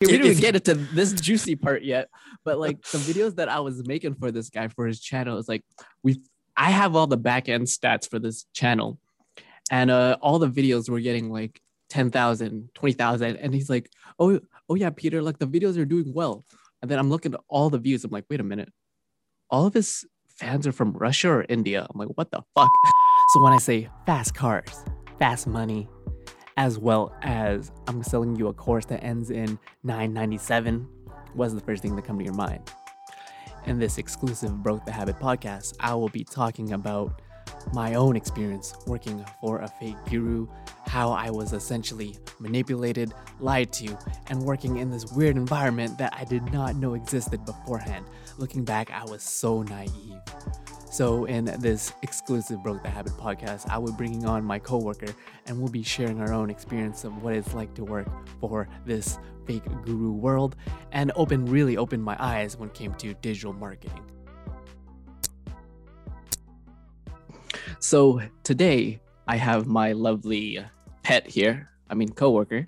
we didn't even get into this juicy part yet, but like the videos that I was making for this guy for his channel is like we I have all the back end stats for this channel, and uh, all the videos were getting like 10,000, 20,000, and he's like, oh oh yeah, Peter, like the videos are doing well, and then I'm looking at all the views, I'm like, wait a minute, all of his fans are from Russia or India. I'm like, what the fuck? So when I say fast cars, fast money, as well as I'm selling you a course that ends in 997 was the first thing that come to your mind. In this exclusive Broke the Habit podcast, I will be talking about my own experience working for a fake guru, how I was essentially manipulated, lied to, and working in this weird environment that I did not know existed beforehand. Looking back, I was so naive. So, in this exclusive Broke the Habit podcast, I will be bringing on my coworker and we'll be sharing our own experience of what it's like to work for this fake guru world and open, really opened my eyes when it came to digital marketing. So, today I have my lovely pet here, I mean, coworker,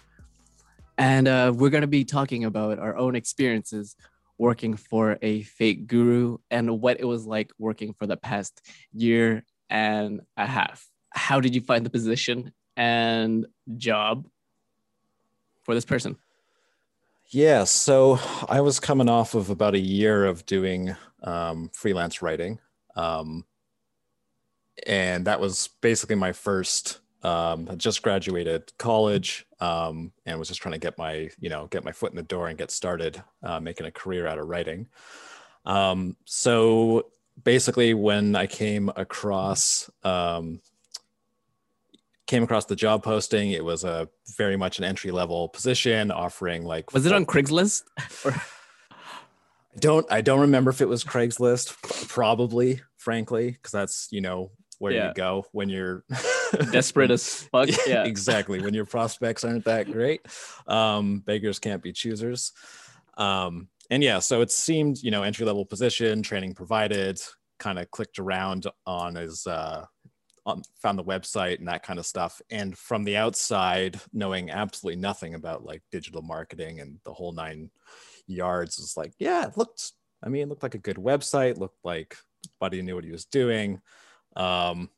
and uh, we're going to be talking about our own experiences working for a fake guru and what it was like working for the past year and a half. How did you find the position and job for this person? Yeah, so I was coming off of about a year of doing um, freelance writing. Um, and that was basically my first um, I just graduated college um, and was just trying to get my you know get my foot in the door and get started uh, making a career out of writing um, so basically when i came across um, came across the job posting it was a very much an entry level position offering like Was it on Craigslist? Or I don't I don't remember if it was Craigslist. Probably, frankly, because that's you know where Yeah. you go when you're desperate as fuck? Yeah. exactly. When your prospects aren't that great, um, beggars can't be choosers. Um, and yeah, so it seemed you know entry level position, training provided. Kind of clicked around on his uh, on, found the website and that kind of stuff. And from the outside, knowing absolutely nothing about like digital marketing and the whole nine yards, was like, yeah, it looked. I mean, it looked like a good website. Looked like Buddy knew what he was doing. Um,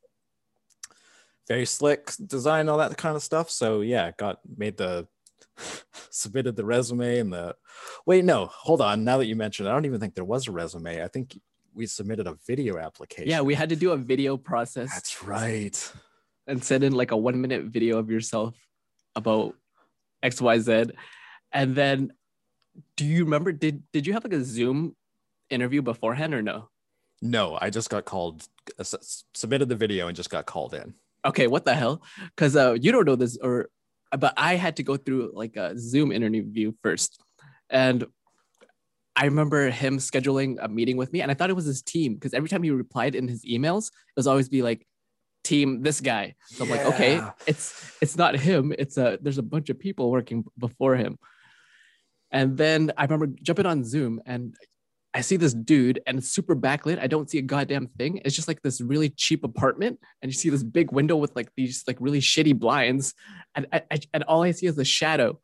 very slick design, all that kind of stuff. So yeah, got made the submitted the resume and the wait, no, hold on. Now that you mentioned, it, I don't even think there was a resume. I think we submitted a video application. Yeah, we had to do a video process That's right. and send in like a one minute video of yourself about XYZ. And then do you remember did did you have like a Zoom interview beforehand or no? No, I just got called, uh, submitted the video and just got called in. Okay, what the hell? Because uh, you don't know this, or but I had to go through like a Zoom interview first, and I remember him scheduling a meeting with me, and I thought it was his team because every time he replied in his emails, it was always be like, "Team this guy." So I'm like, okay, it's it's not him. It's a there's a bunch of people working before him, and then I remember jumping on Zoom and. I see this dude and it's super backlit. I don't see a goddamn thing. It's just like this really cheap apartment, and you see this big window with like these like really shitty blinds, and I, I, and all I see is a shadow,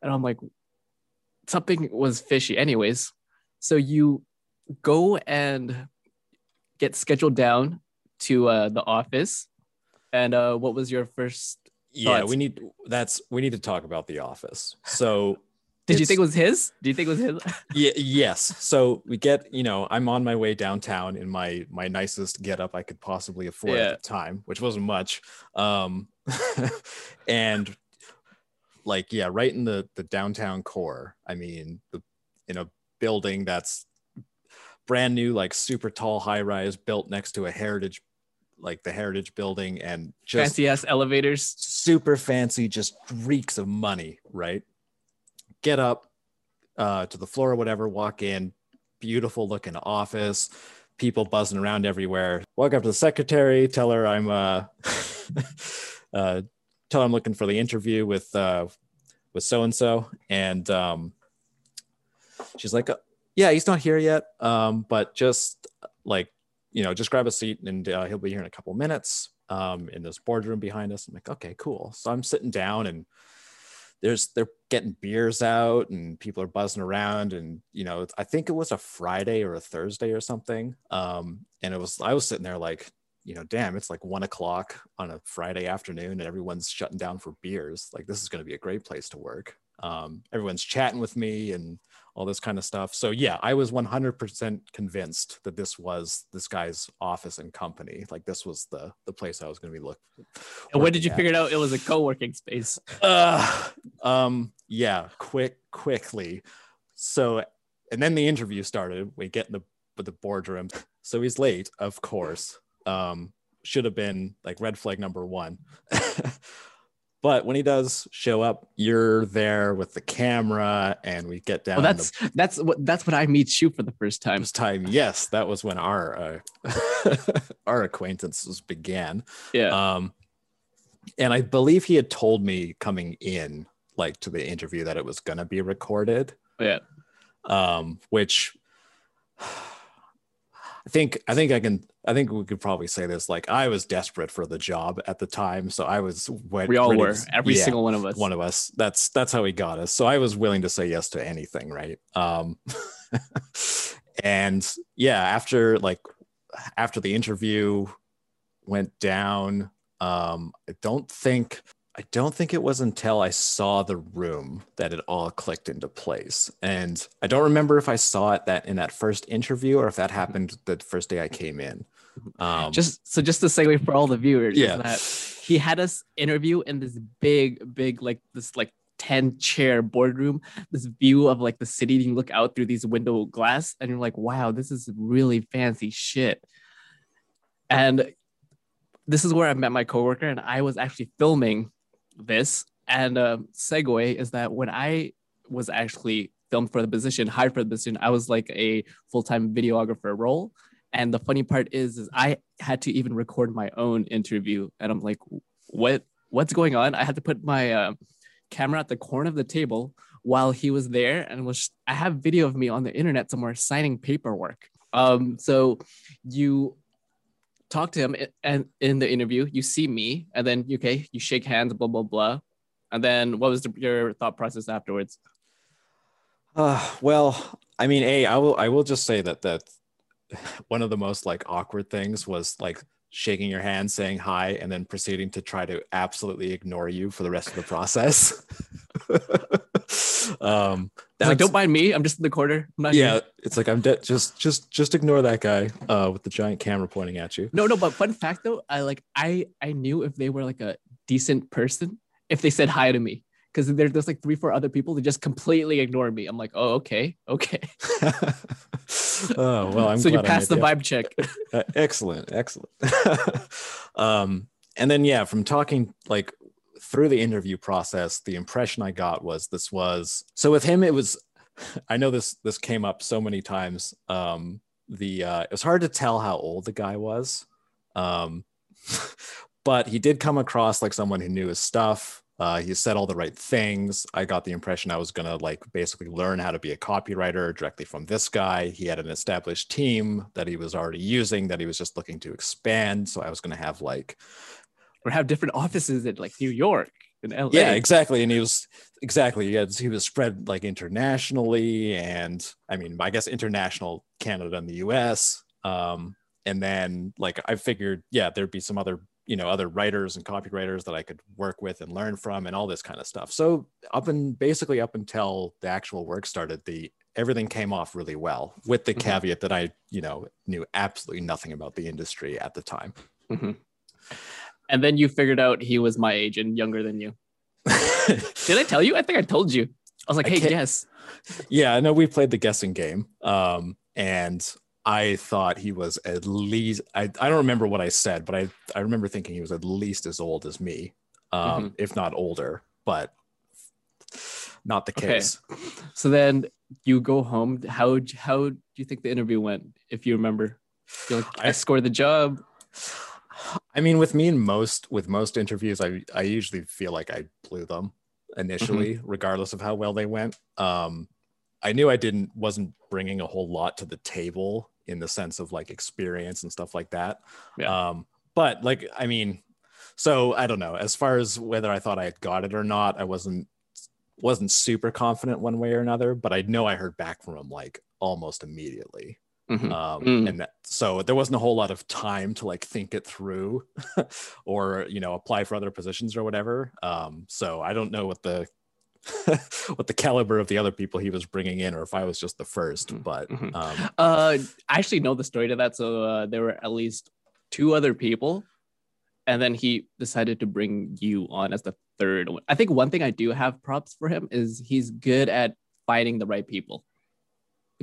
and I'm like, something was fishy. Anyways, so you go and get scheduled down to uh, the office, and uh, what was your first? Yeah, Thoughts? we need that's we need to talk about the office. So Did you think it was his? Do you think it was his? yeah, yes. So we get, you know, I'm on my way downtown in my my nicest getup I could possibly afford Yeah. at the time, which wasn't much. Um and like yeah, right in the the downtown core. I mean, the in a building that's brand new, like super tall high rise built next to a heritage like the heritage building and just Fancy ass elevators. super fancy, just reeks of money, right? Get up uh, to the floor or whatever, walk in, beautiful looking office, people buzzing around everywhere. Walk up to the secretary, tell her I'm uh, uh tell her I'm looking for the interview with uh with so and so, and um, she's like, yeah, he's not here yet, um, but just like you know, just grab a seat and uh, he'll be here in a couple minutes um, in this boardroom behind us. I'm like, okay, cool. So I'm sitting down and there's they're getting beers out and people are buzzing around and you know i think it was a friday or a thursday or something. Um and it was i was sitting there like you know damn it's like one o'clock on a friday afternoon and everyone's shutting down for beers. Like this is going to be a great place to work. Um everyone's chatting with me and all this kind of stuff so yeah i was 100% convinced that this was this guy's office and company like this was the the place i was going to be looking And when did you figure it out it was a co-working space? uh, um, yeah, quick, quickly. So, and then the interview started. We get in the the boardroom. So he's late, of course. Um, should have been like red flag number one. but when he does show up, you're there with the camera, and we get down. Well, that's that's what that's when I meet you for the first time. the time. Yes, that was when our uh, our acquaintances began. Yeah. Um, and I believe he had told me coming in, like to the interview, that it was going to be recorded. yeah. Um, which I think I think I can I think we could probably say this. Like I was desperate for the job at the time, so I was. went- We all were. to- Every yeah, single one of us. one of us. That's that's how he got us. So I was willing to say yes to anything, right? Um, and yeah, after like after the interview went down, um, I don't think I don't think it was until I saw the room that it all clicked into place. And I don't remember if I saw it that in that first interview or if that happened the first day I came in. Um, just so just to segue for all the viewers Yeah. that he had us interview in this big big like this like 10 chair boardroom this view of like the city you look out through these window glass and you're like wow this is really fancy shit and this is where i met my coworker and i was actually filming this and uh, segue is that when i was actually filmed for the position hired for the position i was like a full-time videographer role and the funny part is, is I had to even record my own interview, and I'm like, what what's going on? I had to put my uh, camera at the corner of the table while he was there, and was I have video of me on the internet somewhere signing paperwork. Um, so you talk to him, and in the interview, you see me, and then okay, you shake hands, blah blah blah, and then what was the, your thought process afterwards? Uh, well, I mean, a I will I will just say that that one of the most like awkward things was like shaking your hand, saying hi, and then proceeding to try to absolutely ignore you for the rest of the process. um, like, don't mind me, I'm just in the corner. I'm not yeah, here." it's like I'm dead. Just just just ignore that guy uh, with the giant camera pointing at you. No, no, but fun fact though, I like I I knew if they were like a decent person if they said hi to me. Because there's there's like three, four other people that just completely ignore me. I'm like, oh, okay, okay. oh well, I'm so you passed the vibe check. Uh, excellent, excellent. um, and then yeah, from talking like through the interview process, the impression I got was this was so with him. It was I know this this came up so many times. Um, the uh, it was hard to tell how old the guy was, um, but he did come across like someone who knew his stuff. Uh, he said all the right things. I got the impression I was gonna like basically learn how to be a copywriter directly from this guy. He had an established team that he was already using that he was just looking to expand. So I was gonna have like or have different offices in like New York and LA. yeah, exactly. And he was exactly he, had, he was spread like internationally, and I mean, I guess international Canada and the U.S. Um, and then like I figured, yeah, there'd be some other you know other writers and copywriters that I could work with and learn from, and all this kind of stuff. So up and basically up until the actual work started, the everything came off really well, with the Mhm. caveat that I you know knew absolutely nothing about the industry at the time. Mhm. And then you figured out he was my age and younger than you. Did I tell you? I think I told you. I was like, I hey, guess. Yeah, I know we played the guessing game. Um, and I thought he was at least I, I don't remember what I said, but I, I remember thinking he was at least as old as me, um, if not older, but not the Okay. case. So then you go home. How how do you think the interview went? If you remember, like, I, I- scored the job. I mean, with me and most with most interviews, I I usually feel like I blew them initially, regardless of how well they went. Um, I knew I didn't wasn't bringing a whole lot to the table in the sense of like experience and stuff like that. Yeah. Um, but like, I mean, so I don't know. As far as whether I thought I had got it or not, I wasn't wasn't super confident one way or another, but I know I heard back from him like almost immediately. Mhm. Um, Mm. and that, so there wasn't a whole lot of time to like think it through or you know apply for other positions or whatever um, so i don't know what the what the caliber of the other people he was bringing in or if i was just the 1st Mhm. but Mhm. um, Uh, I actually know the story to that. So uh, there were at least two other people, and then he decided to bring you on as the third one. I think one thing I do have props for him is he's good at finding the right people,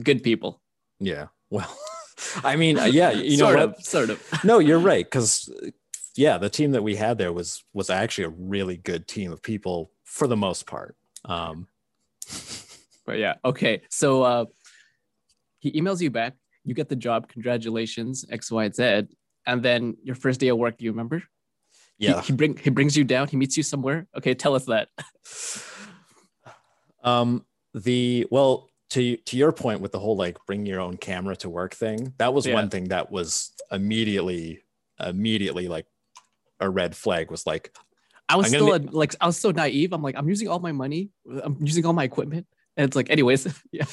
good people. yeah well i mean uh, yeah you know sort of, sort of. no you're right because yeah the team that we had there was was actually a really good team of people for the most part um, But yeah, okay. So uh, he emails you back. You get the job. Congratulations, X, Y, Z. And then your first day of work. Do you remember? He- yeah He, bring he brings you down. He meets you somewhere. Okay, tell us that. Um, the well, to to your point with the whole like bring your own camera to work thing, that was Yeah. one thing that was immediately immediately like a red flag was like I was still a, like I was so naive. I'm like I'm using all my money. I'm using all my equipment. And it's like, anyways, yeah,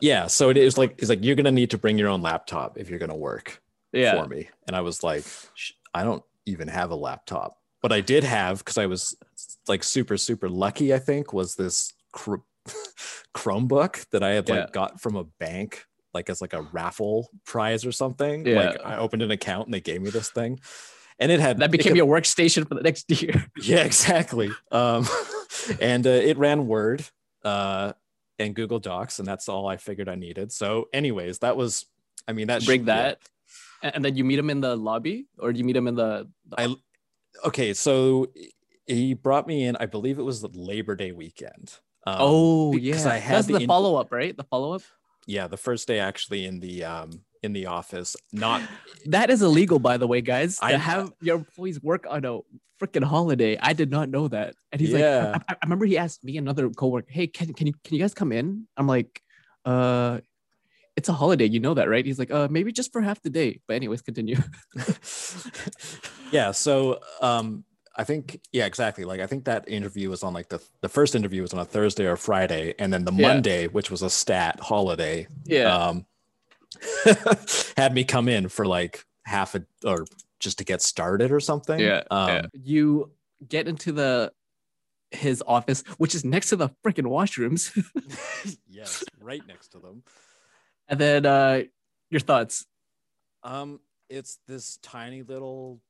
yeah so it is like it's like you're gonna need to bring your own laptop if you're gonna work yeah, for me and i was like i don't even have a laptop what i did have because i was like super super lucky i think was this cr- chromebook that i had like Yeah. got from a bank like as like a raffle prize or something Yeah. like i opened an account and they gave me this thing and it had that became your workstation for the next year. yeah exactly um and uh, it ran word uh and google docs and that's all i figured i needed so anyways that was i mean that Bring that, and and then you meet him in the lobby, or do you meet him in the? the- I okay, so he brought me in. I believe it was the Labor Day weekend. Um, oh yeah, I had that's the the, follow up, right? The follow up. yeah, the first day actually in the um in the office. Not That is illegal, by the way, guys. I- to have your employees work on a freaking holiday. I did not know that. And he's Yeah. like, I, I remember he asked me another coworker, "Hey, can can you can you guys come in?" I'm like, uh. It's a holiday, you know that, right? He's like, uh, maybe just for half the day. But anyways, continue. yeah. So um I think yeah, exactly. Like I think that interview was on like the the first interview was on a Thursday or Friday, and then the Yeah. Monday, which was a stat holiday, Yeah. um had me come in for like half a or just to get started or something. Yeah, Um, yeah. You get into the his office, which is next to the freaking washrooms, yes, right next to them. and then uh, your thoughts. Um, it's this tiny little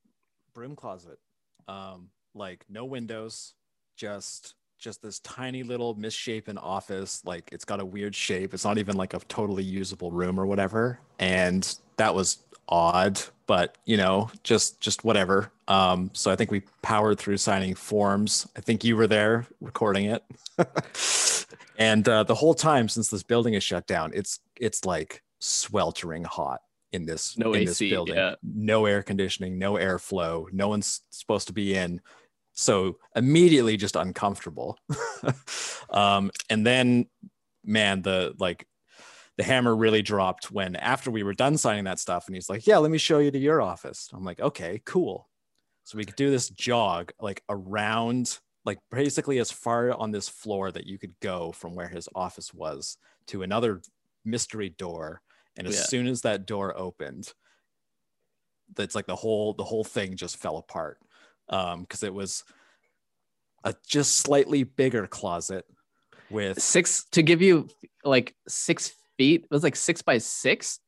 broom closet. Um, like no windows, just just this tiny little misshapen office. Like it's got a weird shape. It's not even like a totally usable room or whatever. And that was odd, but you know, just just whatever. Um, so I think we powered through signing forms. I think you were there recording it. and uh, the whole time since this building is shut down, it's it's like sweltering hot in this No in this AC, building. yeah. No air conditioning, no airflow. No one's supposed to be in. So immediately just uncomfortable. um, and then man, the like the hammer really dropped when after we were done signing that stuff and he's like, "Yeah, let me show you to your office." I'm like, "Okay, cool." So we could do this jog like around like basically as far on this floor that you could go from where his office was to another mystery door and as Yeah. soon as that door opened that's like the whole the whole thing just fell apart um because it was a just slightly bigger closet with Six to give you like six feet. It was like six by six,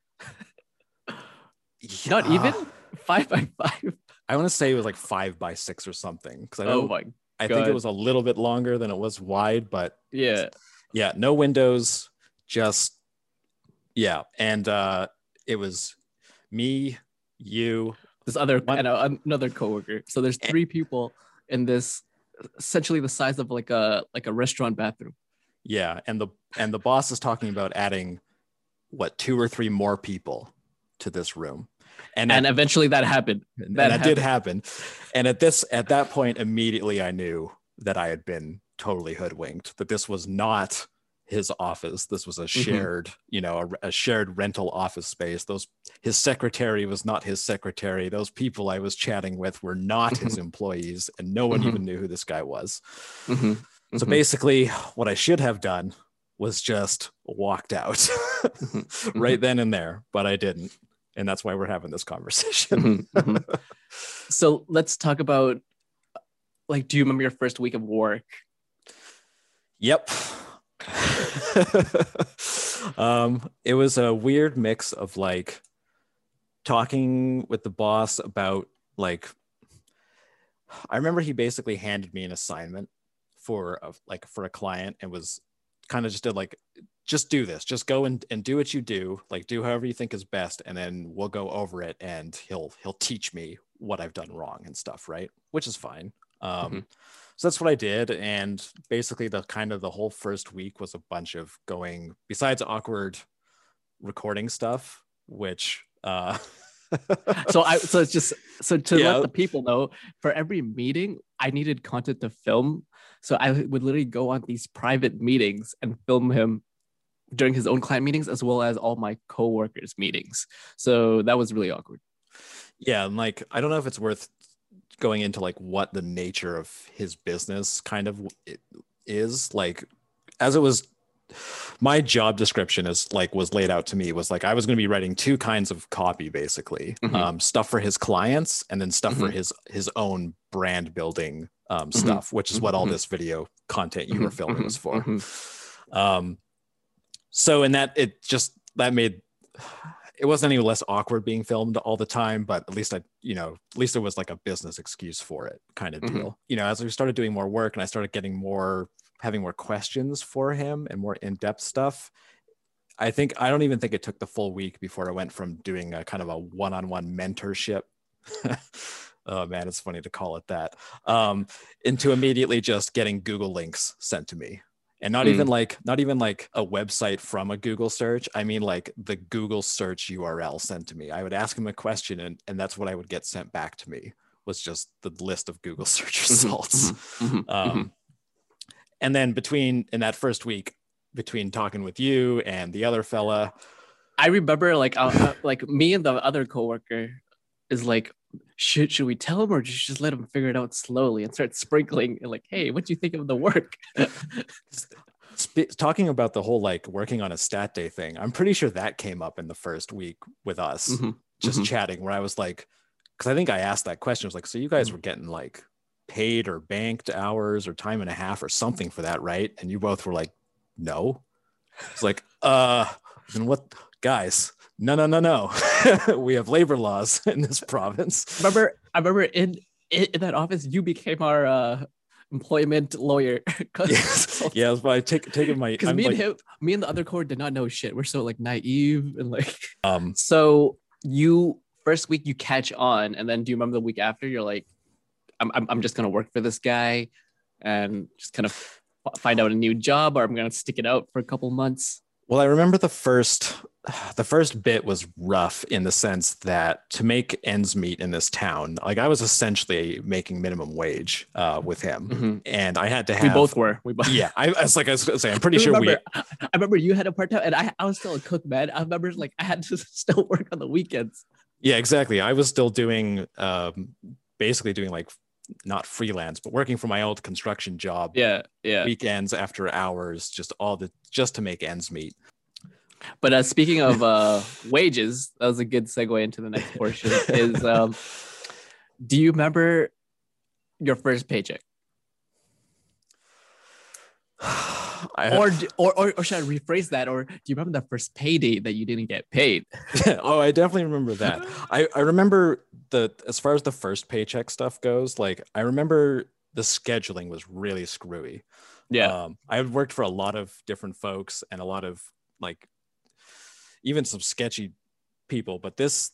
not Ah, even five by five. i want to say it was like five by six or something because i Oh don't my, i think it was a little bit longer than it was wide but yeah. yeah no windows just yeah and uh it was me you This other One- and uh, another coworker. So there's three people in this, essentially the size of like a like a restaurant bathroom. yeah and the and the boss is talking about adding what two or three more people to this room and And at- eventually that happened. and that that, did happen and at this at that point immediately i knew that i had been totally hoodwinked that this was not his office. This was a mm-hmm. shared you know a, a shared rental office space. Those his secretary was not his secretary. Those people i was chatting with were not his mm-hmm. employees and no one Mhm. even knew who this guy was. Mhm. So mm-hmm. basically, what I should have done was just walked out right then and there, but I didn't. And that's why we're having this conversation. So let's talk about like do you remember your first week of work? Yep. um, it was a weird mix of like talking with the boss about like I remember he basically handed me an assignment for a, like for a client and was kind of just did like just do this. Just go and, and do what you do. Like do however you think is best and then we'll go over it and he'll he'll teach me what i've done wrong and stuff right? Which is fine. Um Mhm. So that's what i did and basically the kind of the whole first week was a bunch of going besides awkward recording stuff which uh so i so it's just so to Yeah. let the people know for every meeting i needed content to film. So i would literally go on these private meetings and film him during his own client meetings as well as all my co-workers meetings. So that was really awkward. Yeah and like i don't know if it's worth going into like what the nature of his business kind of is like as it was my job description is like was laid out to me was like i was going to be writing two kinds of copy basically Mhm. um, stuff for his clients and then stuff for Mhm. his his own brand building um, Mhm. stuff which is what all Mhm. this video content you were Mhm, filming was mhm, for um so in that it just that made it wasn't any less awkward being filmed all the time but at least i you know at least there was like a business excuse for it kind of Mhm. deal you know as we started doing more work and i started getting more having more questions for him and more in-depth stuff i think i don't even think it took the full week before i went from doing a kind of a one-on-one mentorship oh man it's funny to call it that um into immediately just getting google links sent to me and not Mm. even like not even like a website from a google search i mean like the google search url sent to me. I would ask him a question and, and that's what i would get sent back to me was just the list of google search Mhm, results. Mhm, mhm, um, and then between in that first week between talking with you and the other fella I remember like uh, uh, like me and the other coworker is like should should we tell him or just just let him figure it out slowly and start sprinkling like hey what do you think of the work sp- talking about the whole like working on a stat day thing i'm pretty sure that came up in the first week with us Mhm, just mhm. chatting where i was like because i think i asked that question I was like so you guys Mhm. were getting like paid or banked hours or time and a half or something for that right and you both were like no it's like uh then what guys no no no no. We have labor laws in this province. Remember I remember in in, in that office you became our uh employment lawyer. Yes. Yeah I was by take, taking my because me like, and him me and the other court did not know shit. We're so like naive and like um so you first week you catch on and then do you remember the week after? You're like i'm, I'm, I'm just gonna work for this guy and just kind of find out a new job or i'm gonna stick it out for a couple months. Well, I remember the first the first bit was rough in the sense that to make ends meet in this town, like I was essentially making minimum wage uh, with him, Mhm. and I had to have we both were we both Yeah, I, I was like I was gonna say, I'm pretty I sure remember, we. I remember you had a part time, and I, I was still a cook, man. I remember like I had to still work on the weekends. Yeah, exactly. I was still doing, um, basically doing like not freelance, but working for my old construction job. Yeah, yeah. Weekends after hours, just all the just to make ends meet. But uh, speaking of uh, wages, that was a good segue into the next portion. Is um, do you remember your first paycheck, or, or or or should I rephrase that? Or do you remember the first payday that you didn't get paid? oh, I definitely remember that. I, I remember the as far as the first paycheck stuff goes, like I remember the scheduling was really screwy. Yeah, Um, I had worked for a lot of different folks and a lot of like even some sketchy people, but this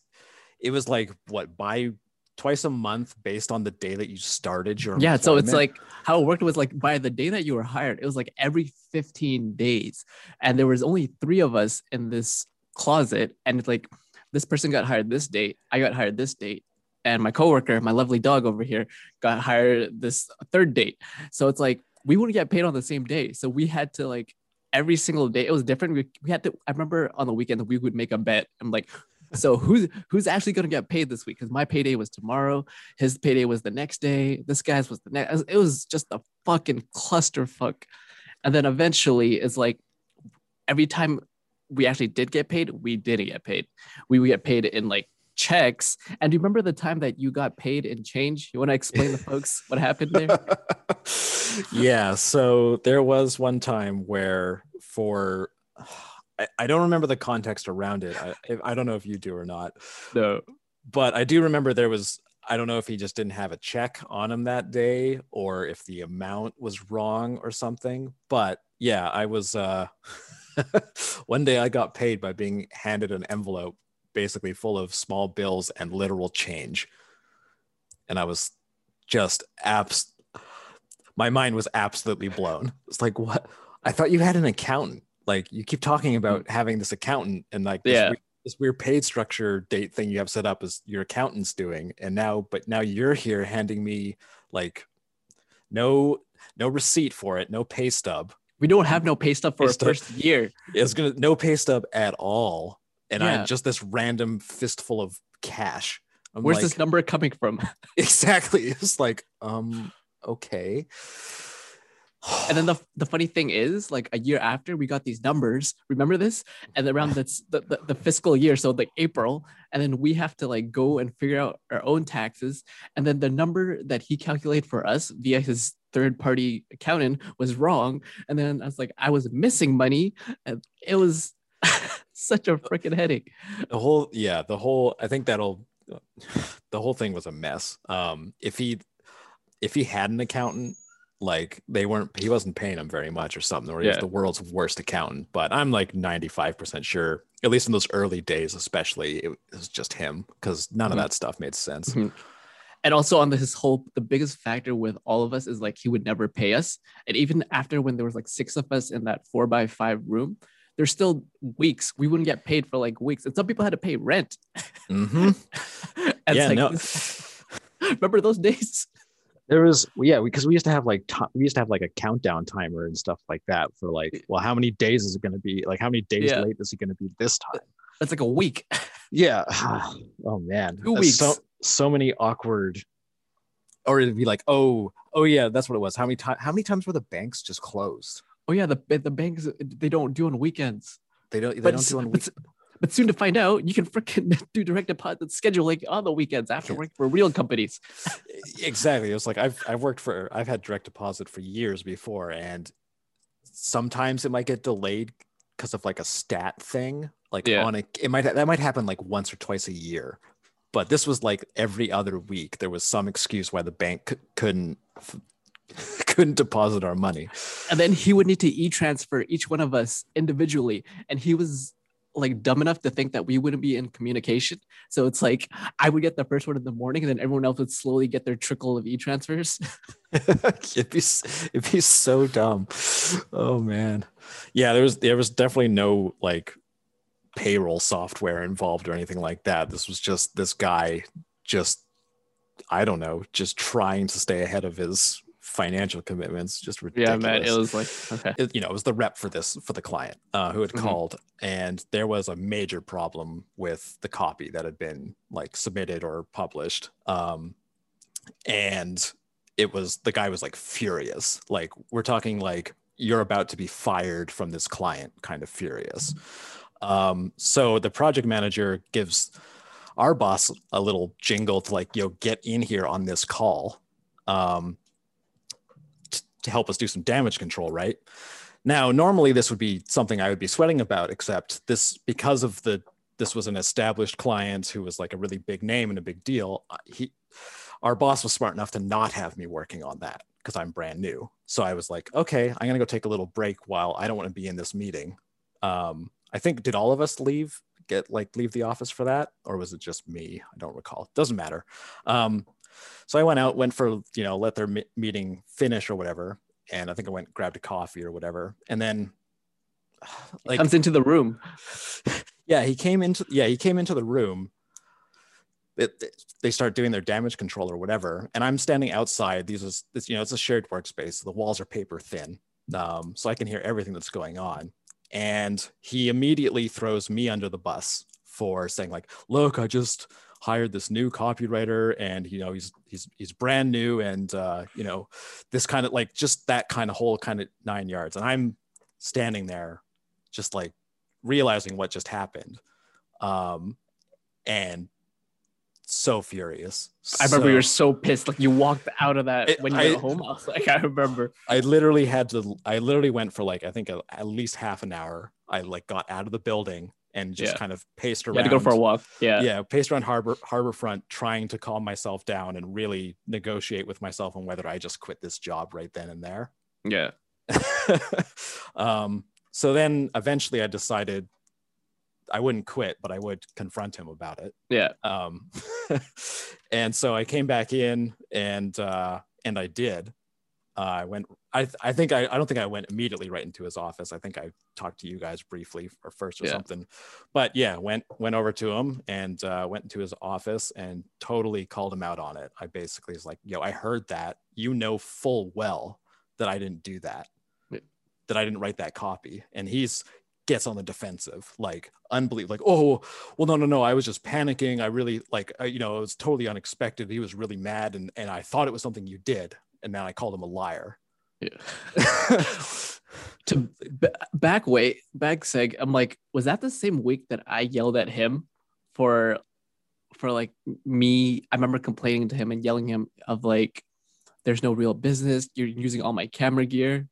it was like what by twice a month based on the day that you started your yeah. So it's like how it worked was like by the day that you were hired, it was like every 15 days, and there was only three of us in this closet, and it's like this person got hired this date, I got hired this date, and my coworker, my lovely dog over here, got hired this third date. So it's like we wouldn't get paid on the same day, so we had to like every single day it was different. We, we had to. I remember on the weekend we would make a bet. I'm like, so who's who's actually gonna get paid this week? Because my payday was tomorrow, his payday was the next day, this guy's was the next. It was just a fucking clusterfuck. And then eventually it's like every time we actually did get paid, we didn't get paid. We would get paid in like checks. And do you remember the time that you got paid in change? You want to explain to folks what happened there? yeah. So there was one time where for I, I don't remember the context around it. I, I don't know if you do or not. No. But I do remember there was I don't know if he just didn't have a check on him that day or if the amount was wrong or something. But yeah, I was uh one day I got paid by being handed an envelope basically full of small bills and literal change. And I was just abs my mind was absolutely blown. It's like what I thought you had an accountant. Like you keep talking about having this accountant and like this, yeah. weird, this weird paid structure date thing you have set up is your accountant's doing. And now, but now you're here handing me like no no receipt for it, no pay stub. We don't have no pay stub for pay stub. first year. It's gonna no pay stub at all. And yeah. I'm just this random fistful of cash. I'm Where's like, this number coming from? exactly. It's like, um, okay and then the, the funny thing is like a year after we got these numbers remember this? And around the, the, the fiscal year so like april and then we have to like go and figure out our own taxes. And then the number that he calculated for us via his third party accountant was wrong. And then i was like i was missing money and it was such a freaking headache. The whole yeah the whole i think that'll the whole thing was a mess. Um if he if he had an accountant like they weren't he wasn't paying him very much or something or he yeah. was the world's worst accountant but i'm like 95% sure at least in those early days especially it was just him because none mm-hmm. of that stuff made sense mm-hmm. and also on his whole the biggest factor with all of us is like he would never pay us and even after when there was like six of us in that four by five room there's still weeks we wouldn't get paid for like weeks and some people had to pay rent mm-hmm. yeah like, no remember those days there was yeah because we, we, used to have like t- we used to have like a countdown timer and stuff like that for like well how many days is it going to be like how many days yeah. late is it going to be this time? it's like a week. Yeah oh man. Two weeks so, so many awkward or it'd be like oh oh yeah that's what it was. How many times how many times were the banks just closed? Oh yeah the the banks they don't do on weekends. They don't they but, don't do on weekends but soon to find out, you can freaking do direct deposit scheduling on the weekends after work for real companies. exactly. It was like I've I've worked for I've had direct deposit for years before, and sometimes it might get delayed because of like a stat thing. Like yeah. on a it might that might happen like once or twice a year. But this was like every other week. There was some excuse why the bank c- couldn't couldn't deposit our money. And then he would need to e-transfer each one of us individually. And he was like dumb enough to think that we wouldn't be in communication. So it's like I would get the first one in the morning, and then everyone else would slowly get their trickle of e transfers. it'd be it'd be so dumb. Oh man, yeah. There was there was definitely no like payroll software involved or anything like that. This was just this guy just I don't know, just trying to stay ahead of his financial commitments just ridiculous. yeah man it was like okay it, you know it was the rep for this for the client uh, who had mm-hmm. called and there was a major problem with the copy that had been like submitted or published um, and it was the guy was like furious like we're talking like you're about to be fired from this client kind of furious um, so the project manager gives our boss a little jingle to like yo get in here on this call um, to help us do some damage control, right? Now, normally this would be something I would be sweating about, except this because of the this was an established client who was like a really big name and a big deal. Uh, he, our boss was smart enough to not have me working on that because I'm brand new. So I was like, okay, I'm gonna go take a little break while I don't want to be in this meeting. Um, I think did all of us leave get like leave the office for that, or was it just me? I don't recall. Doesn't matter. Um, so I went out, went for, you know, let their meeting finish or whatever. And I think I went grabbed a coffee or whatever. And then like comes into the room. yeah, he came into yeah, he came into the room. It, they start doing their damage control or whatever, and I'm standing outside. These is this, you know, it's a shared workspace. The walls are paper thin, um, so I can hear everything that's going on. And he immediately throws me under the bus for saying like, "Look, I just hired this new copywriter, and you know he's he's he's brand new, and uh, you know this kind of like just that kind of whole kind of nine yards." And I'm standing there, just like realizing what just happened, um, and so furious. I remember So- you were so pissed. Like you walked out of that It- when you I- were home. I was like, I remember. I literally had to. I literally went for like I think at least half an hour. I like got out of the building and just Yeah. kind of paced You around. had to go for a walk. Yeah. Yeah, paced around harbor harbor front, trying to calm myself down and really negotiate with myself on whether I just quit this job right then and there. Yeah. um, so then eventually I decided I wouldn't quit, but I would confront him about it. Yeah. Um, and so I came back in and uh, and I did. Uh, I went. I I think I, I don't think I went immediately right into his office. I think I talked to you guys briefly or first or Yeah. something. But yeah, went went over to him and uh, went into his office and totally called him out on it. I basically was like, "Yo, I heard that. You know full well that I didn't do that. Yeah. That I didn't write that copy." And he's gets on the defensive, like unbelievable, like, "Oh, well, no, no, no. I was just panicking. I really like, I, you know, it was totally unexpected. He was really mad, and and I thought it was something you did, and then I called him a liar." Yeah. to b- back way back seg i'm like was that the same week that i yelled at him for for like me i remember complaining to him and yelling him of like there's no real business you're using all my camera gear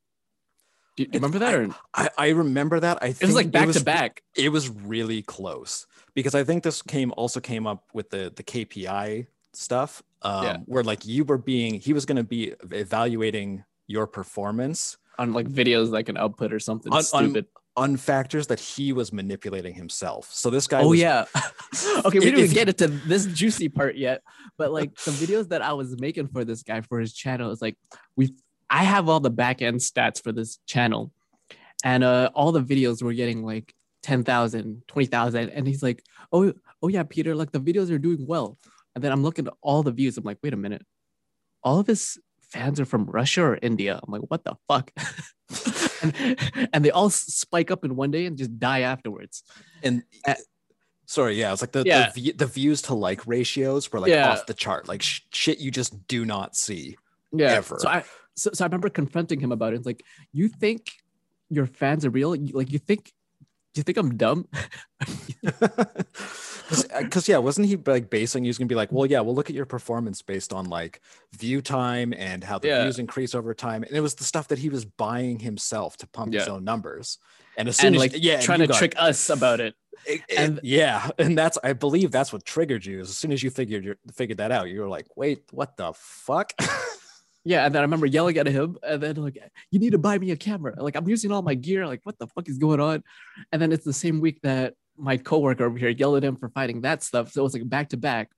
do you, do you remember that or I, I remember that. I think it was like back was, to back It was really close because I think this came also came up with the the KPI stuff, um, Yeah. where like you were being he was going to be evaluating your performance on like videos like an output or something On- on- stupid. on factors that he was manipulating himself. So this guy, oh was, yeah. Okay we didn't get into this juicy part yet but like the videos that i was making for this guy for his channel is like we i have all the back end stats for this channel and uh all the videos were getting like 10,000 20,000 and he's like oh oh yeah peter like the videos are doing well. And then i'm looking at all the views. I'm like wait a minute. All of his fans are from russia or india i'm like what the fuck and, and they all spike up in one day and just die afterwards and Uh, sorry, yeah, it's like the Yeah. the, the views to like ratios were like Yeah. off the chart, like sh- shit you just do not see. yeah ever. so i so, so i remember confronting him about it it's like you think your fans are real like you think you think i'm dumb because uh, yeah wasn't he like basing he was gonna be like well yeah we'll look at your performance based on like view time and how the Yeah. views increase over time and it was the stuff that he was buying himself to pump his own numbers and as soon and as like yeah trying to got- trick us about it. It- and- yeah and that's i believe that's what triggered you as soon as you figured you figured that out you were like wait what the fuck? Yeah and then i remember yelling at him and then like you need to buy me a camera. Like i'm using all my gear. Like what the fuck is going on? And then it's the same week that my coworker over here yelled at him for fighting that stuff so it was like back to back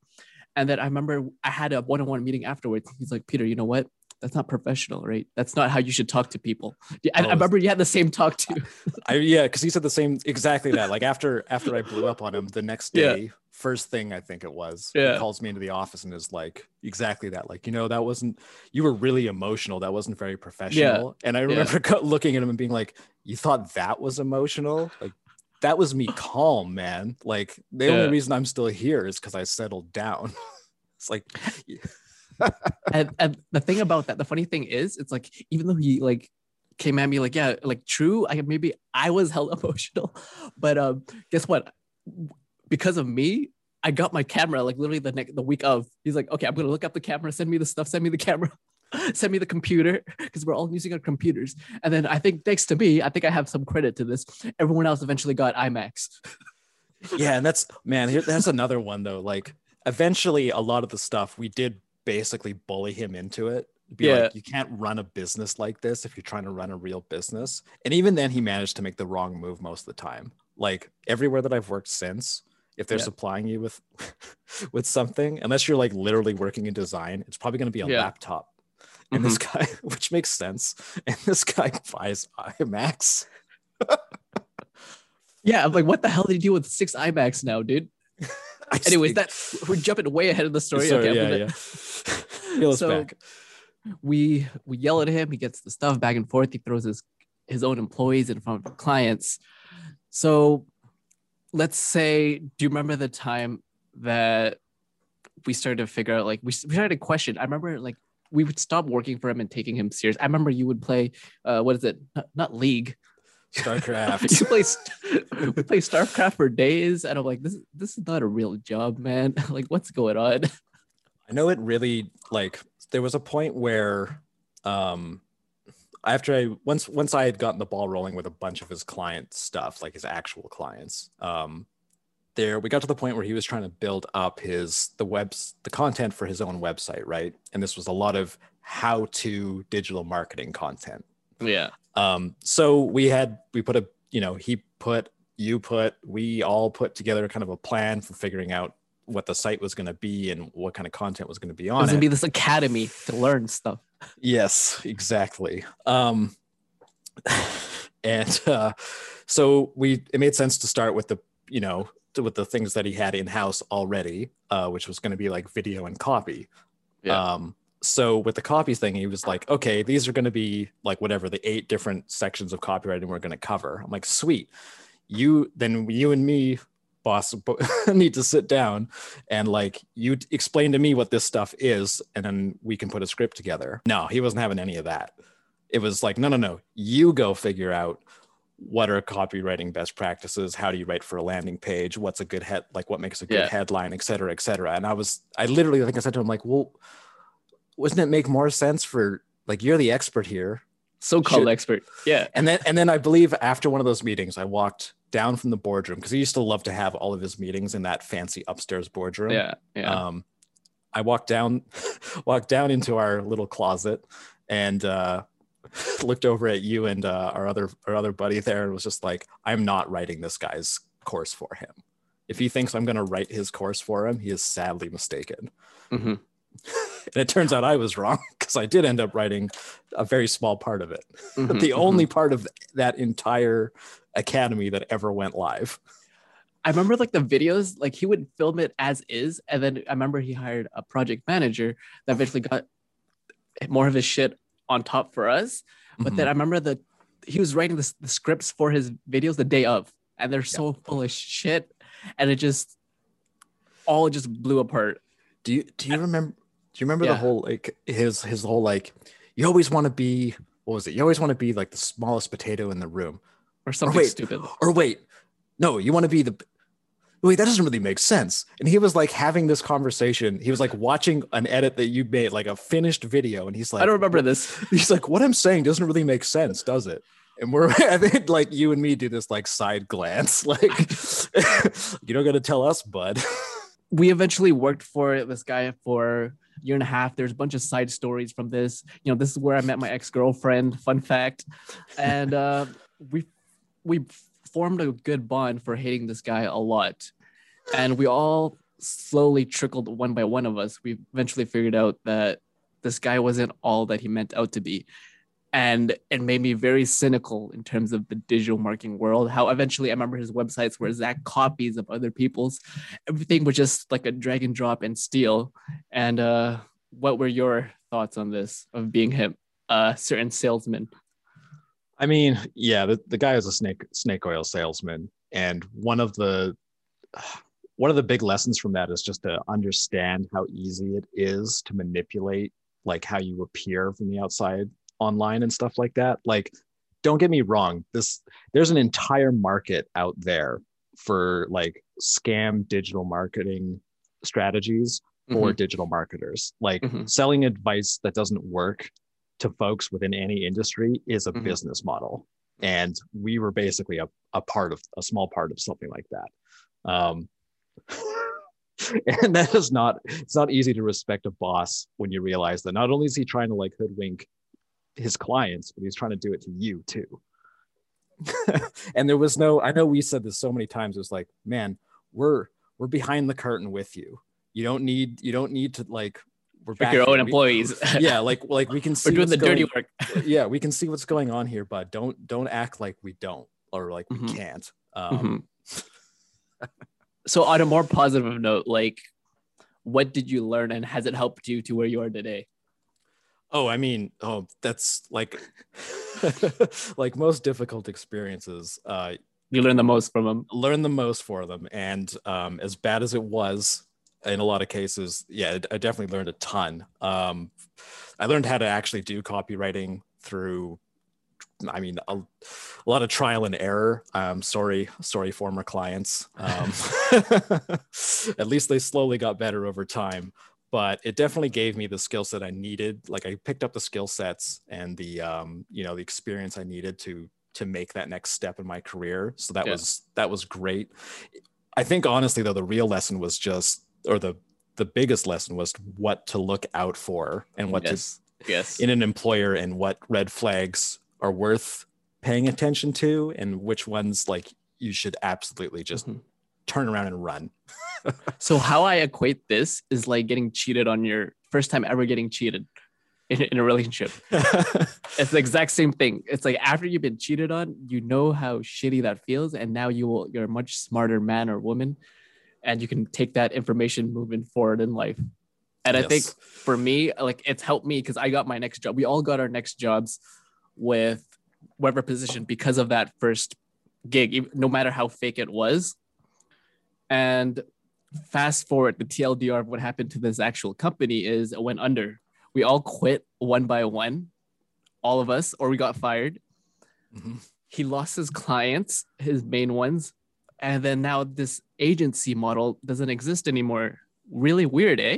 and then i remember i had a one-on-one meeting afterwards he's like peter you know what that's not professional right that's not how you should talk to people Yeah, oh, I, I Oh. remember you had the same talk too I yeah, because he said the same exactly that. Like after after I blew up on him the next Yeah. day, first thing I think it was, Yeah. he calls me into the office and is like exactly that. Like, you know, that wasn't you were really emotional. That wasn't very professional. Yeah. And I remember looking at him and being like, You thought that was emotional? Like that was me calm, man. Like the Yeah. only reason I'm still here is because I settled down. it's like and, and the thing about that, the funny thing is, it's like even though he like came at me like, yeah, like true, I maybe I was hell emotional, but um, guess what? Because of me, I got my camera like literally the next the week of. He's like, okay, I'm gonna look up the camera, send me the stuff, send me the camera. Send me the computer because we're all using our computers. And then I think thanks to me, I think I have some credit to this. Everyone else eventually got iMacs. yeah and that's man here, that's another one though like eventually a lot of the stuff we did basically bully him into it be Yeah. like you can't run a business like this if you're trying to run a real business and even then he managed to make the wrong move most of the time like everywhere that i've worked since if they're Yeah. supplying you with with something unless you're like literally working in design it's probably going to be a Yeah. laptop and this mm-hmm. guy which makes sense and this guy buys iMacs Yeah, I'm like, what the hell did he do with six iMacs now, dude? I Anyways, think- that we're jumping way ahead of the story. Sorry, okay, yeah, gonna- yeah. Reel us So- back. we we yell at him he gets the stuff back and forth he throws his his own employees in front of clients so let's say, do you remember the time that we started to figure out like we, we started to question? I remember like we would stop working for him and taking him serious. I remember you would play uh what is it? Not, not League. StarCraft. you play we play StarCraft for days, and I'm like, this this is not a real job, man. like, what's going on? I know it really like there was a point where um after I once once I had gotten the ball rolling with a bunch of his client stuff, like his actual clients, um there we got to the point where he was trying to build up his the webs the content for his own website, right? And this was a lot of how to digital marketing content. Yeah. Um so we had we put a you know, he put you put we all put together kind of a plan for figuring out what the site was going to be and what kind of content was going to be on It was it. gonna be this academy to learn stuff. Yes, exactly. Um, and uh, so we it made sense to start with the you know to- with the things that he had in house already, uh, which was going to be like video and copy. Yeah. Um, so with the copy thing, he was like, okay, these are going to be like whatever the eight different sections of copywriting we're going to cover. I'm like, sweet. You then you and me, boss, need to sit down and like you explain to me what this stuff is, and then we can put a script together. No, he wasn't having any of that. It was like, no, no, no. You go figure out what are copywriting best practices how do you write for a landing page what's a good head like what makes a good Yeah. headline et cetera et cetera and i was i literally I think i said to him like well wouldn't it make more sense for like you're the expert here So-called Should- expert. Yeah. and then and then i believe after one of those meetings i walked down from the boardroom because he used to love to have all of his meetings in that fancy upstairs boardroom Yeah. Yeah. um, I walked down, walked down into our little closet, and uh, looked over at you and uh, our other our other buddy there, and was just like, "I'm not writing this guy's course for him. If he thinks I'm going to write his course for him, he is sadly mistaken." Mhm. And it turns out I was wrong because I did end up writing a very small part of it, Mhm. the only part of that entire academy that ever went live. I remember like the videos, like he would film it as is, and then I remember he hired a project manager that eventually got more of his shit on top for us. But Mm-hmm. then I remember the he was writing the, the scripts for his videos the day of, and they're so full of shit, and it just all just blew apart. Do you do you remember do you remember Yeah. the whole like his his whole like you always want to be what was it? You always want to be like the smallest potato in the room. Or something wait. stupid. Or wait, no, you want to be the wait, that doesn't really make sense. And he was like having this conversation. He was like watching an edit that you made, like a finished video, and he's like, I don't remember this. He's like, what I'm saying doesn't really make sense, does it? And we're I think like you and me do this like side glance, like you don't gotta tell us, bud. we eventually worked for this guy for a year and a half. There's a bunch of side stories from this. You know, this is where I met my ex-girlfriend, fun fact. And uh, we we formed a good bond for hating this guy a lot. And we all slowly trickled one by one of us. We eventually figured out that this guy wasn't all that he meant out to be. And it made me very cynical in terms of the digital marketing world. How eventually I remember his websites were exact copies of other people's everything was just like a drag and drop and steal. And uh, what were your thoughts on this of being him, a certain salesman? I mean, yeah, the, the guy is a snake snake oil salesman, and one of the one of the big lessons from that is just to understand how easy it is to manipulate like how you appear from the outside online and stuff like that. Like, don't get me wrong, this there's an entire market out there for like scam digital marketing strategies for digital marketers. Like Mhm. selling advice that doesn't work to folks within any industry is a Mhm. business model. And we were basically a, a part of a small part of something like that. Um, and that is not, it's not easy to respect a boss when you realize that not only is he trying to like hoodwink his clients, but he's trying to do it to you too. and there was no i know we said this so many times it was like man we're we're behind the curtain with you you don't need you don't need to like we're Pick back your own here. We- employees. yeah like like we can see We're doing what's the dirty going- work. yeah we can see what's going on here but don't don't act like we don't or like we Mhm. can't um Mhm. so, on a more positive note, like, what did you learn and has it helped you to where you are today? oh i mean oh that's like like most difficult experiences uh You learn the most from them. Learn the most for them and um, as bad as it was in a lot of cases yeah i definitely learned a ton. Um, i learned how to actually do copywriting through i mean a, a lot of trial and error. Um, sorry sorry former clients. Um, at least they slowly got better over time but it definitely gave me the skill set i needed. Like i picked up the skill sets and the um, you know the experience i needed to to make that next step in my career. So that Yeah. was that was great. I think honestly though the real lesson was just or the the biggest lesson was what to look out for and what yes. Yes. in an employer and what red flags are worth paying attention to and which ones like you should absolutely just Mhm. turn around and run So how I equate this is like getting cheated on your first time ever getting cheated in, in a relationship. It's the exact same thing. It's like after you've been cheated on, you know how shitty that feels, and now you will you're a much smarter man or woman, and you can take that information moving forward in life. And I think for me, like it's helped me because I got my next job. We all got our next jobs with whatever position because of that first gig, no matter how fake it was. And fast forward, the TLDR of what happened to this actual company is it went under. We all quit one by one, all of us, or we got fired. Mhm. He lost his clients, his main ones, and then now this agency model doesn't exist anymore. Really weird, eh?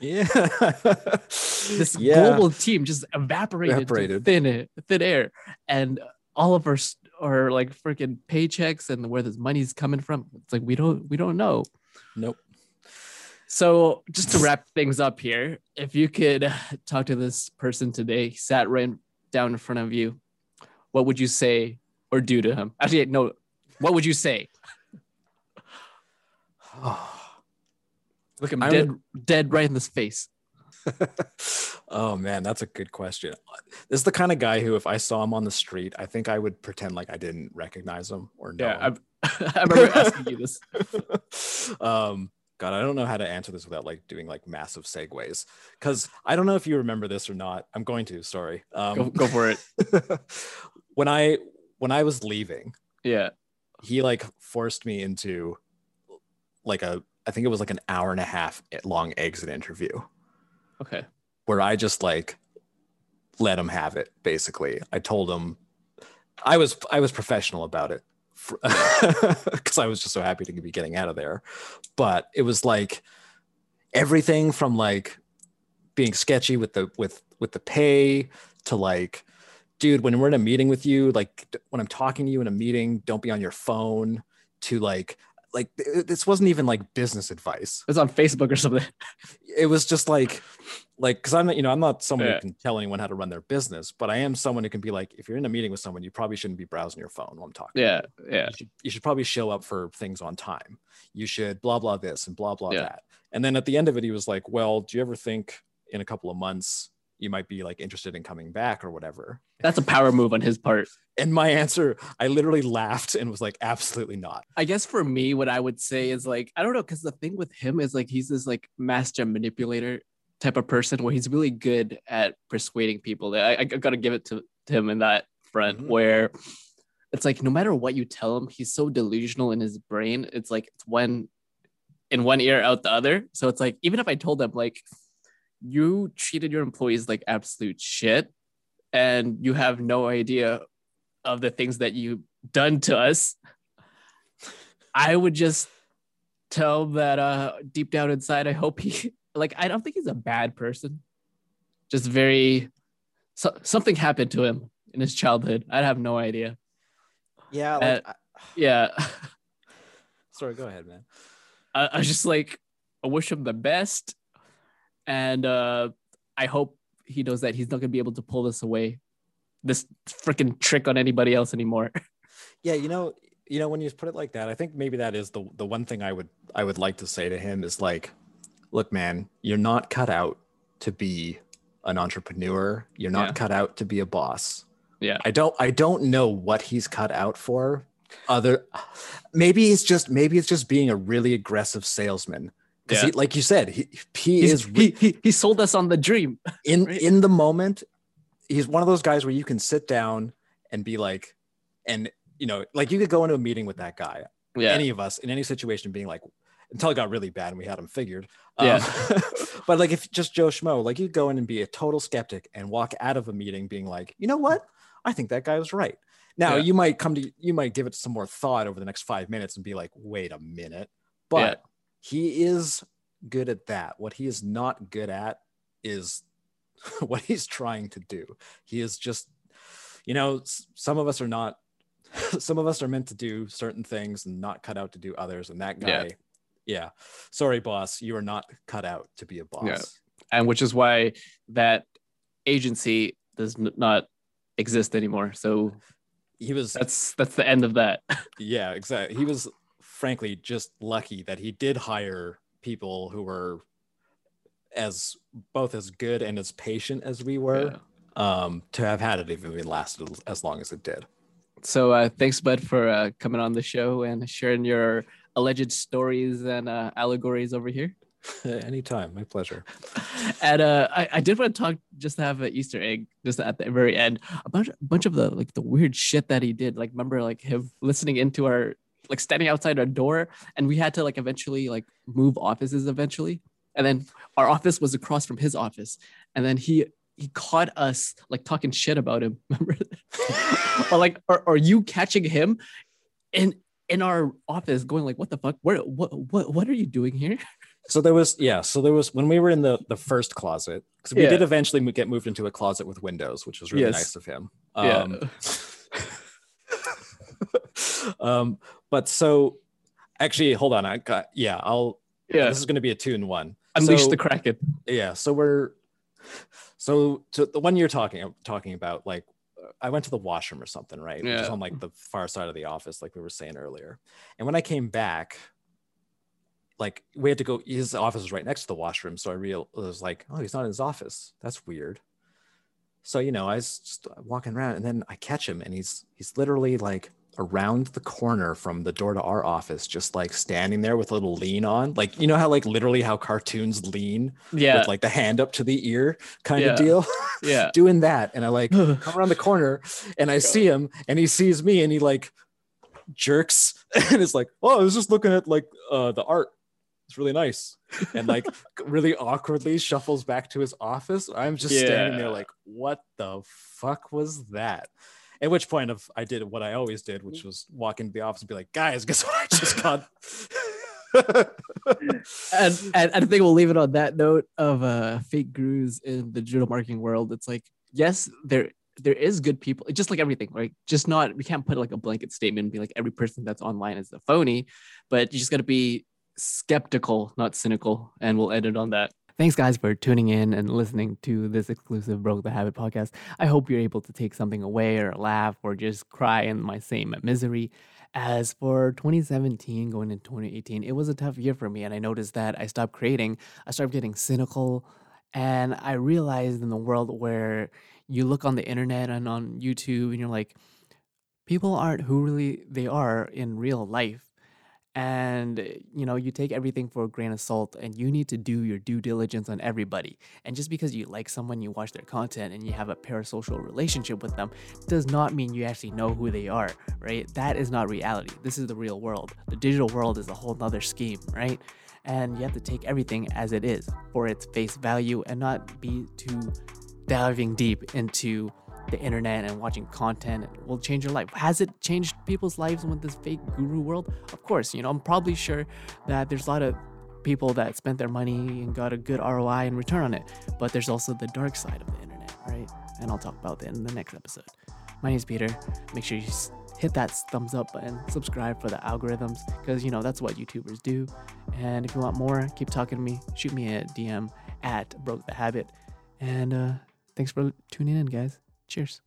yeah This yeah global team just evaporated, Evaporated. To thin, thin air, and all of our our like freaking paychecks and where this money's coming from. It's like we don't we don't know. nope So just to wrap things up here, if you could talk to this person today, sat right down in front of you, what would you say or do to him? Actually, no, what would you say? Look him I dead, dead right in this face. oh man, that's a good question. This is the kind of guy who, if I saw him on the street, I think I would pretend like I didn't recognize him or know. Yeah, him. I, I remember asking you this. um, God, I don't know how to answer this without like doing like massive segues because I don't know if you remember this or not. I'm going to. Sorry. Um, Go, go for it. when I when I was leaving, Yeah. He like forced me into like a I think it was like an hour and a half long exit interview Okay. where I just like let him have it. Basically, I told him I was I was professional about it because I was just so happy to be getting out of there. But it was like everything from like being sketchy with the with with the pay to like dude when we're in a meeting with you like when i'm talking to you in a meeting don't be on your phone to like like this wasn't even like business advice It's on Facebook or something. it was just like like because i'm not you know i'm not someone Yeah. who can tell anyone how to run their business but i am someone who can be like if you're in a meeting with someone you probably shouldn't be browsing your phone while i'm talking Yeah. Yeah. you should, you should probably show up for things on time you should blah blah this and blah blah Yeah. that and then at the end of it he was like well do you ever think in a couple of months you might be like interested in coming back or whatever That's a power move on his part. and my answer i literally laughed and was like absolutely not I guess for me, what I would say is like, I don't know, because the thing with him is like he's this like master manipulator type of person where he's really good at persuading people. I, I gotta give it to, to him in that front Mhm. where it's like no matter what you tell him, he's so delusional in his brain. It's like it's one in one ear out the other. So it's like even if I told him like you treated your employees like absolute shit and you have no idea of the things that you've done to us I would just tell that uh deep down inside, I hope he like I don't think he's a bad person. Just very so, something happened to him in his childhood. I'd have no idea. yeah like, Yeah. sorry go ahead man I, I was just like, I wish him the best. And uh I hope he knows that he's not gonna be able to pull this away, this freaking trick on anybody else anymore. Yeah, you know, you know, when you put it like that, I think maybe that is the the one thing I would I would like to say to him is like, look, man, you're not cut out to be an entrepreneur. You're not Yeah. cut out to be a boss. Yeah. I don't I don't know what he's cut out for. Other maybe it's just maybe it's just being a really aggressive salesman. Because Yeah. like you said, he he He's- is re- he, he, sold us on the dream. in right? in the moment he's one of those guys where you can sit down and be like and you know, like you could go into a meeting with that guy, Yeah. any of us in any situation being like, until it got really bad and we had him figured. Yeah. Um, but like if just Joe Schmo, like you go in and be a total skeptic and walk out of a meeting being like, you know what? I think that guy was right. Now Yeah. you might come to you might give it some more thought over the next five minutes and be like, wait a minute. But Yeah. He is good at that. What he is not good at is what he's trying to do. He is just, you know, some of us are not, some of us are meant to do certain things and not cut out to do others. And that guy, Yeah. yeah, sorry, boss, you are not cut out to be a boss. Yeah. and which is why that agency does not exist anymore. So He was, that's that's the end of that. yeah, exactly. He was, frankly, just lucky that he did hire people who were as both as good and as patient as we were. Yeah. um, to have had it even lasted as long as it did. So uh, thanks, Bud, for uh, coming on the show and sharing your alleged stories and uh, allegories over here. Anytime, my pleasure. And uh, I, I did want to talk just to have an Easter egg just at the very end. A bunch, a bunch of the like the weird shit that he did. Like remember like him listening into our like standing outside our door, and we had to like eventually like move offices eventually. And then our office was across from his office, and then he he caught us like talking shit about him. Remember, or like or, or you catching him in in our office, going like, "What the fuck? Where what what what are you doing here?" So there was, yeah. So there was when we were in the the first closet because we Yeah. did eventually get moved into a closet with windows, which was really Yes. nice of him. Yeah. Um, um, but so actually, hold on. I got yeah. I'll yeah, This is going to be a two in one. unleash So- the kraken. yeah so we're so to the one you're talking talking about like i went to the washroom or something right which is Yeah. on like the far side of the office like we were saying earlier and when i came back like we had to go his office was right next to the washroom so i real I was like oh he's not in his office that's weird so you know i was just walking around and then i catch him and he's he's literally like around the corner from the door to our office just like standing there with a little lean on like you know how like literally how cartoons lean Yeah, with like the hand up to the ear kind Yeah. of deal? Yeah. doing that and i like come around the corner and i see him and he sees me and he like jerks and it's like oh i was just looking at like uh the art. It's really nice. And like really awkwardly shuffles back to his office. I'm just standing there like what the fuck was that at which point of i did what i always did which was walk into the office and be like guys guess what i just got and, and I think we'll leave it on that note of uh fake gurus in the digital marketing world. It's like, yes, there there is good people, just like everything, right? Just not we can't put like a blanket statement and be like every person that's online is a phony, but you just gotta be skeptical, not cynical. And we'll end it on that. Thanks, guys, for tuning in and listening to this exclusive Broke the Habit podcast. I hope you're able to take something away or laugh or just cry in my same misery. As for 2017 going into 2018, it was a tough year for me. And I noticed that I stopped creating, I started getting cynical. And I realized in the world where you look on the internet and on YouTube and you're like, people aren't who really they are in real life. And, eh, you know, you take everything for a grain of salt and you need to do your due diligence on everybody. And just because you like someone, you watch their content, and you have a parasocial relationship with them, does not mean you actually know who they are, right? That is not reality. This is the real world. The digital world is a whole nother scheme, right? And you have to take everything as it is for its face value and not be too diving deep into the internet and watching content will change your life. Has it changed people's lives with this fake guru world? Of course, you know, I'm probably sure that there's a lot of people that spent their money and got a good ROI and return on it. But there's also the dark side of the internet, right? And I'll talk about that in the next episode. My name is Peter. Make sure you hit that thumbs up button, subscribe for the algorithms, because you know that's what YouTubers do. And if you want more, keep talking to me. Shoot me a DM at Broke the Habit. And uh, thanks for tuning in, guys. Cheers.